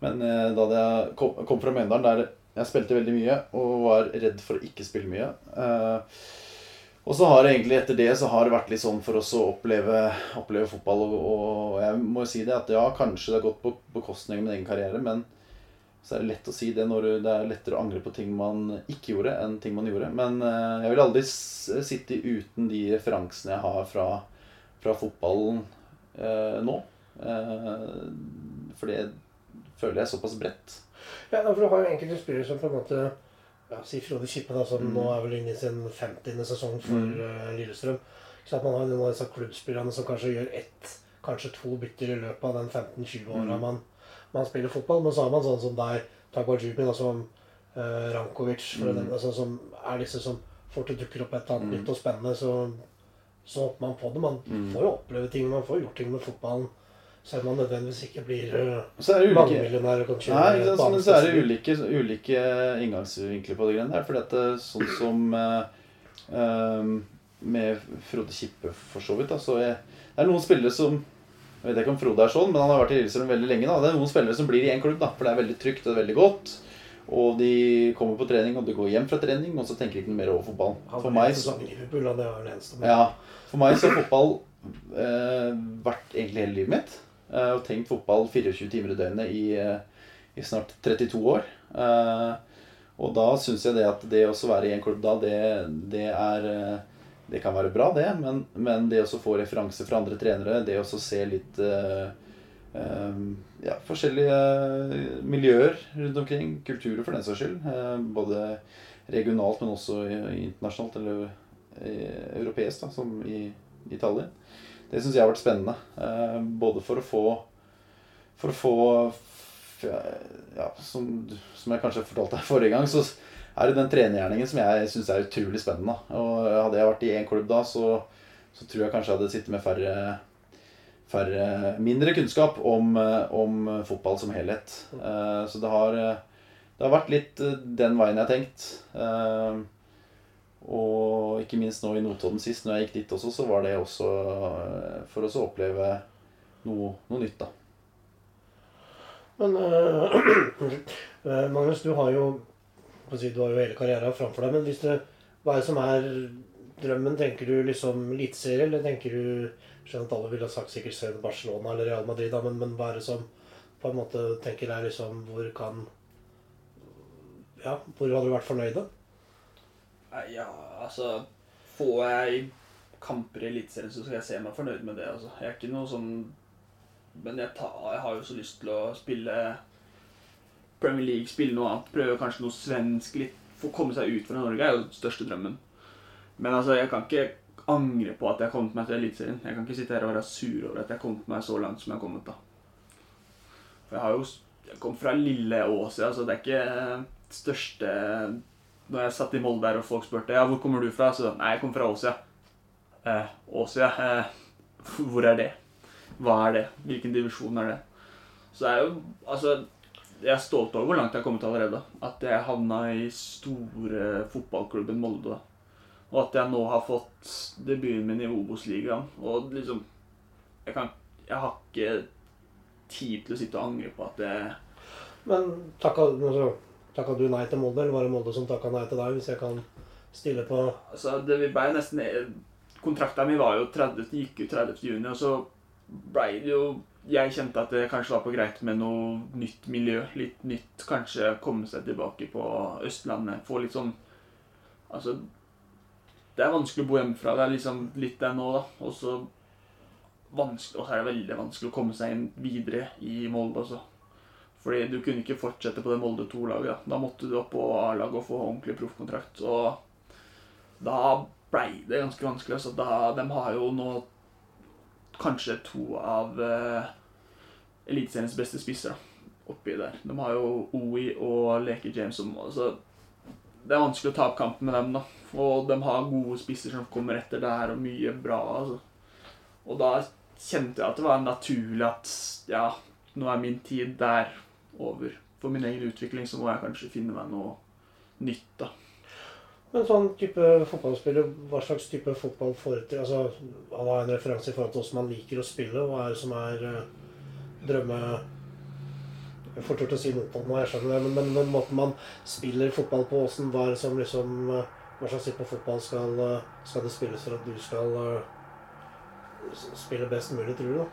men eh, da jeg kom, kom fra Mjøndalen, der jeg spilte veldig mye og var redd for å ikke spille mye eh, Og så har det egentlig etter det så har det vært litt sånn for oss å oppleve, oppleve fotball. Og, og jeg må jo si det at ja, kanskje det har gått på bekostning av min egen karriere, men så er det lett å si det når det er lettere å angre på ting man ikke gjorde, enn ting man gjorde. Men eh, jeg vil aldri sitte uten de referansene jeg har fra, fra fotballen eh, nå. Eh, for det føler jeg er såpass bredt. Ja, for du har jo enkelte spillere som på en måte ja, Si Frode Kippe, da, som Mm. nå er vel inne i sin 50. sesong for Mm. eh, Lillestrøm. Så at man har noen av disse klubbspillerne som kanskje gjør ett, kanskje to bytter i løpet av den 15-20 åra Mm. man, man spiller fotball. Men så har man sånn som deg, Tagbajumi, da, som eh, Rankovic, Mm. den, altså, som er disse som fort det dukker opp et eller annet Mm. nytt og spennende, så, så hopper man på det. Man Mm. får jo oppleve ting, man får gjort ting med fotballen. Selv om man nødvendigvis ikke blir uh, så det ulike mangemillionær ikke men så er det ulike, ulike inngangsvinkler på det greiene der. For dette det, sånn som uh, um, med Frode Kippe, for så vidt. Da, så er, det er noen spillere som Jeg vet ikke om Frode er sånn, men han har vært i Lillestrøm veldig lenge. da, Det er noen spillere som blir i én klubb, da, for det er veldig trygt og veldig godt. Og de kommer på trening, og de går hjem fra trening, og så tenker de ikke mer over fotball. For meg, så, ja, for meg så har fotball eh, vært egentlig hele livet mitt. Eh, og tenkt fotball 24 timer i døgnet i, eh, i snart 32 år. Eh, og da syns jeg det at det å være i en klubb da, det, det er eh, Det kan være bra, det, men, men det å få referanse fra andre trenere, det å se litt eh, eh, ja, forskjellige miljøer rundt omkring. Kulturer, for den saks skyld. Eh, både regionalt, men også internasjonalt eller eh, europeisk, da, som i Italia. Det syns jeg har vært spennende. Eh, både for å få For å få ja, som, som, jeg kanskje fortalte deg forrige gang, så er det den trenergjerningen som jeg syns er utrolig spennende. Og Hadde jeg vært i én klubb da, så, så, tror jeg kanskje jeg hadde sittet med færre, færre mindre kunnskap om, om, fotball som helhet. Eh, så det har, det har vært litt den veien jeg har tenkt. Eh, og ikke minst nå i Notodden sist, når jeg gikk dit også, så var det også eh, for å oppleve noe, noe nytt, da. Men uh, Magnus, du har jo si, du har jo hele karrieren framfor deg. Men hvis det, hva er det som er drømmen? Tenker du liksom eliteserie, eller tenker du Skjønner at alle ville sagt sikkert se Barcelona eller Real Madrid, men, men hva er det som på en måte tenker deg liksom Hvor kan Ja, hvor hadde du vært fornøyd? da? Ja, altså Får jeg kamper i Eliteserien, så skal jeg se meg fornøyd med det. altså. Jeg er ikke noe sånn Men jeg, tar, jeg har jo så lyst til å spille Premier League, spille noe annet. Prøve kanskje noe svensk. litt, Få komme seg ut fra Norge er jo den største drømmen. Men altså, jeg kan ikke angre på at jeg har kommet meg til Eliteserien. Jeg kan ikke sitte her og være sur over at jeg har kommet meg så langt som jeg har kommet. da. For jeg har jo jeg kom fra lille Åsia, så det er ikke største når jeg satt i Molde der og folk spurte ja, hvor kommer du fra, så nei, jeg kommer fra Åsia. Eh, Åsia? Eh, hvor er det? Hva er det? Hvilken divisjon er det? Så det er jo Altså, jeg er stolt over hvor langt jeg har kommet allerede. At jeg havna i store fotballklubben Molde. Og at jeg nå har fått debuten min i Obos-ligaen. Og liksom jeg, kan, jeg har ikke tid til å sitte og angre på at det Men takka altså Takka du nei til Molde, eller var det Molde som takka nei til deg? Hvis jeg kan stille på Altså, det ble nesten Kontrakta mi var jo 30, gikk ut 30. juni, og så blei det jo Jeg kjente at det kanskje var på greit med noe nytt miljø. Litt nytt. Kanskje komme seg tilbake på Østlandet. Få litt sånn Altså Det er vanskelig å bo hjemmefra. Det er liksom litt det nå, da. Og så er det veldig vanskelig å komme seg inn videre i Molde også. Fordi du kunne ikke fortsette på det Molde 2-laget. Da da måtte du opp på A-laget og få ordentlig proffkontrakt. Og da blei det ganske vanskelig. Altså. da, de har jo nå kanskje to av uh, Eliteseriens beste spisser oppi der. De har jo OI og Leke James som altså, Det er vanskelig å ta opp kampen med dem, da. Og de har gode spisser som kommer etter der, og mye bra. altså. Og da kjente jeg at det var naturlig at ja, nå er min tid der over. For min egen utvikling så må jeg kanskje finne meg noe nytt, da. Men sånn type fotballspiller, hva slags type fotball foretrekker Altså, han har en referanse i forhold til hvordan man liker å spille. Hva er det som er uh, drømme... Jeg får turt å si noe på det nå, jeg skjønner det, men, men, men måten man spiller fotball på, åssen hva er som liksom uh, Hva slags type fotball skal, uh, skal det spilles for at du skal spille best mulig, tror du? da?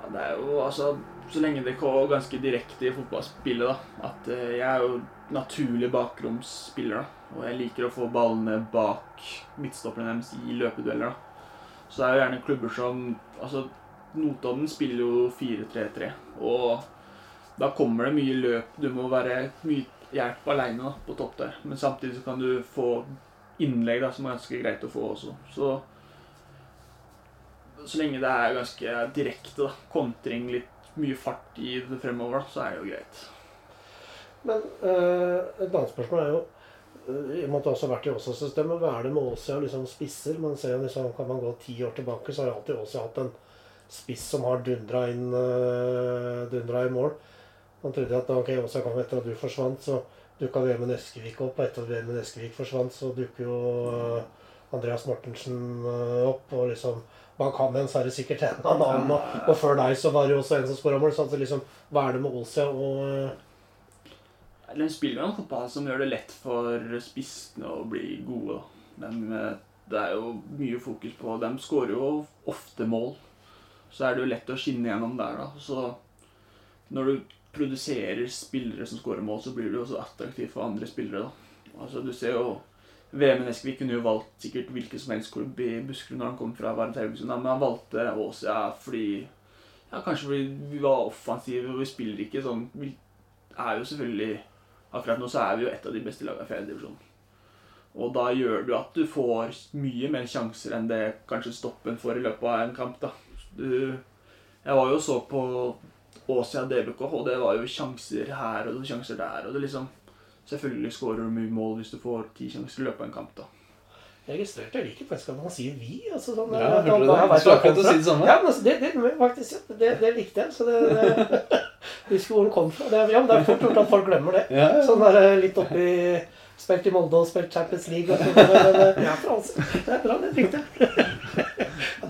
Ja, det er jo altså Så lenge det går ganske direkte i fotballspillet, da. At jeg er jo naturlig bakromsspiller, da. Og jeg liker å få ballene bak midtstopperne deres i løpedueller, da. Så det er jo gjerne klubber som Altså, Notodden spiller jo 4-3-3. Og da kommer det mye løp. Du må være mye hjelp aleine på topp der. Men samtidig så kan du få innlegg da, som er ganske greit å få også. Så så lenge det er ganske direkte, da, kontring, litt mye fart i det fremover, da, så er det jo greit. Men øh, et annet spørsmål er jo i og med at du også har vært i Åsa-systemet, hva er det med Åsia liksom spisser? Man ser jo liksom, Kan man gå ti år tilbake, så har alltid Åsia hatt en spiss som har dundra inn uh, dundra i mål. Man trodde at ok, Åsa kom etter at du forsvant, så dukka Vemund Eskevik opp. Og etter at Vemund Eskevik forsvant, så dukker jo uh, Andreas Mortensen uh, opp. og liksom man kan en, så er det sikkert en annen. Og, og, før deg så var det jo også en som skåra mål. Så liksom, hva er det med Åsia og De spiller en fotball som gjør det lett for spissene å bli gode. Men det er jo mye fokus på De skårer jo ofte mål. Så er det jo lett å skinne gjennom der, da. Så når du produserer spillere som skårer mål, så blir du også attraktiv for andre spillere, da. Altså, du ser jo VM Eskvik kunne jo valgt sikkert hvilken som helst klubb i Buskerud når han kom fra Varent Haugesund, men han valgte Åsia fordi Ja, kanskje fordi vi var offensive og vi spiller ikke sånn Vi er jo selvfølgelig Akkurat nå så er vi jo et av de beste lagene i fjerde divisjon. Og da gjør du at du får mye mer sjanser enn det kanskje stoppen får i løpet av en kamp. da. Du, jeg var jo og så på Åsia DBK, og det var jo sjanser her og sjanser der. og det liksom, Selvfølgelig skårer du mye mål hvis du får ti sjanser i løpet av en kamp. da. Jeg registrerte jeg liker faktisk at han sier 'vi'. altså sånn, Ja, vet skulle hvor han akkurat si det samme. Ja, men altså, det, det, faktisk, det, det likte jeg. Så det, det Husker hvor den kom fra. Det, ja, men det er fort gjort at folk glemmer det. Ja, ja. Sånn der litt oppi Spilt i Molde og spilt Champions League og sånn. Men, men, ja, altså. Det er bra, det likte jeg.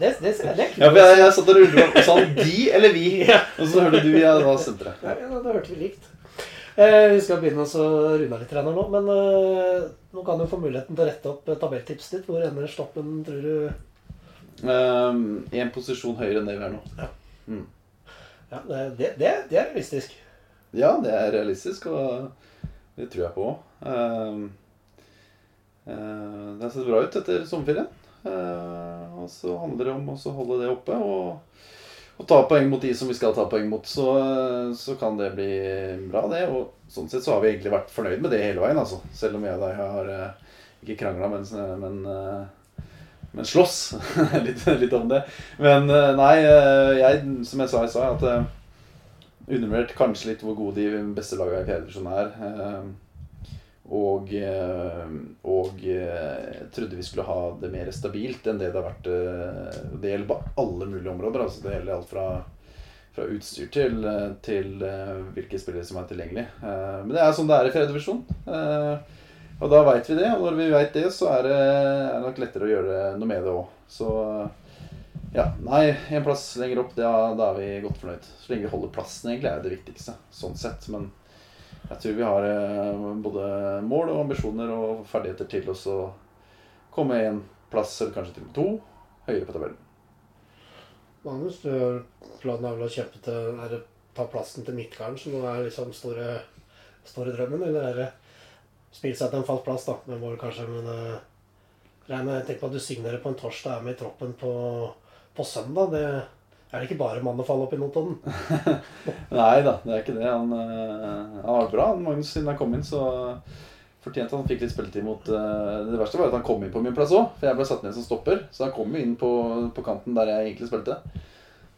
Ja, Det, det, det er kult. Ja, jeg, jeg satt og lurte på Sa de eller vi? Og så hørte du ja, da stemte det. Ja, ja, da hørte vi likt. Eh, vi skal begynne å runde av litt her nå, men eh, nå kan du få muligheten til å rette opp eh, tabelltipset ditt. Hvor ender stoppen, tror du? Um, en posisjon høyere enn det vi er nå. Ja, det, det, det, det er realistisk. Ja, det er realistisk, og det tror jeg på. Um, uh, det har sett bra ut etter sommerferien. Uh, og så handler det om å holde det oppe og, og ta poeng mot de som vi skal ta poeng mot. Så, så kan det bli bra, det. Og sånn sett så har vi egentlig vært fornøyd med det hele veien, altså. Selv om jeg og deg har uh, ikke krangla, men, men men slåss litt, litt om det. Men nei, jeg, som jeg sa jeg sa at undervurdert kanskje litt hvor gode de beste lagene i fjerde er. Og, eh, og eh, trodde vi skulle ha det mer stabilt enn det det har vært. eh, Det gjelder på alle mulige områder. Altså det gjelder alt fra, fra utstyr til, til hvilke spillere som er tilgjengelig. Men det er sånn det er i fjerde divisjon. Og da veit vi det. Og når vi veit det, så er det, er det nok lettere å gjøre noe med det òg. Så ja, nei, en plass lenger opp, da er vi godt fornøyd. Så lenge vi holder plassen, egentlig, er det viktigste. Sånn sett. Men jeg tror vi har eh, både mål og ambisjoner og ferdigheter til oss å komme en plass, eller kanskje til og med to, høyere på tabellen. Magnus, du, planen er vel å kjempe til er ta plassen til Midtgarden, som nå er liksom store, store drømmen? Eller er det spille seg til en fast plass, da? Det må kanskje, men uh, regner med på at du signerer på en torsdag, er med i troppen på, på søndag. Det er det ikke bare mann å falle opp i Notodden. Nei da, det er ikke det. Han, eh, han var bra, Magnus, siden han kom inn. Så fortjente han fikk litt spilletid mot eh, Det verste var at han kom inn på min plass òg, for jeg ble satt ned som stopper. Så han kom jo inn på, på kanten der jeg egentlig spilte.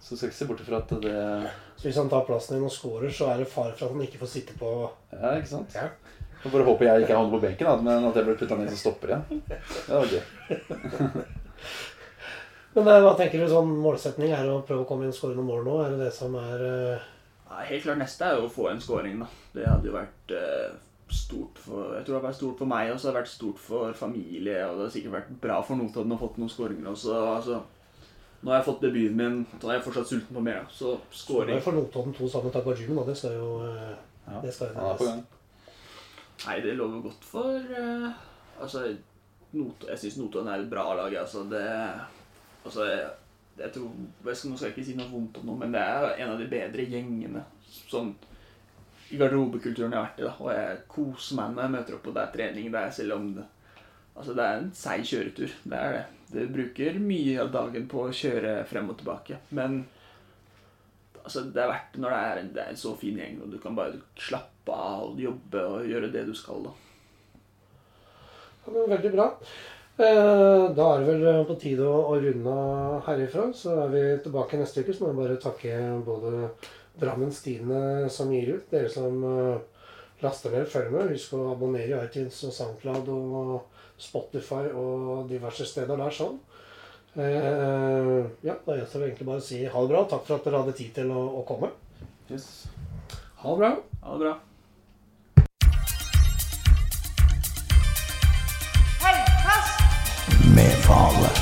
Så skal ikke se bort ifra at det Så hvis han tar plassen din og scorer, så er det fare for at han ikke får sitte på Ja, ikke sant? Ja. Jeg bare håper jeg ikke havner på benken, da, men at jeg blir putta ned som stopper igjen. Det var gøy. Men eh, hva tenker du sånn målsetning er å prøve å komme inn og skåre noen mål nå? Er det det som er uh... Nei, helt klart neste er jo å få en scoring, da. Det hadde jo vært uh, stort for Jeg tror det har vært stort for meg, og så har det vært stort for familie. Og det har sikkert vært bra for Notodden å fått noen scoringer også. Altså, nå har jeg fått debuten min, så er jeg fortsatt sulten på mer. da. Så Det er for Notodden to sammen Takajun, da. det skal jo uh, Ja, Det skal jo gang. Nei, det lover godt for Altså, Not jeg syns Notodden er et bra lag. Altså, det Altså, jeg, jeg tror jeg skal, Nå skal jeg ikke si noe vondt om noe, men det er en av de bedre gjengene sånn i garderobekulturen jeg har vært i. da, Og jeg koser meg når jeg møter opp og det er trening. Det er selv om det, altså det er en seig kjøretur. Det er det. Du bruker mye av dagen på å kjøre frem og tilbake. Men altså, det er verdt når det er, en, det er en så fin gjeng, og du kan bare slappe av og jobbe og gjøre det du skal. da. Ja, men veldig bra. Eh, Da er det vel eh, på tide å, runde av herifra. Så er vi tilbake neste uke. Så må jeg bare takke både Drammen Stine som gir ut, dere som eh, laster ned, følger med. Husk å abonnere i iTunes og SoundCloud og Spotify og diverse steder der sånn. Eh, ja, da gjenstår det egentlig bare å si ha det bra. Takk for at dere hadde tid til å, å komme. Yes. Ha det bra. Ha det bra. Med fale.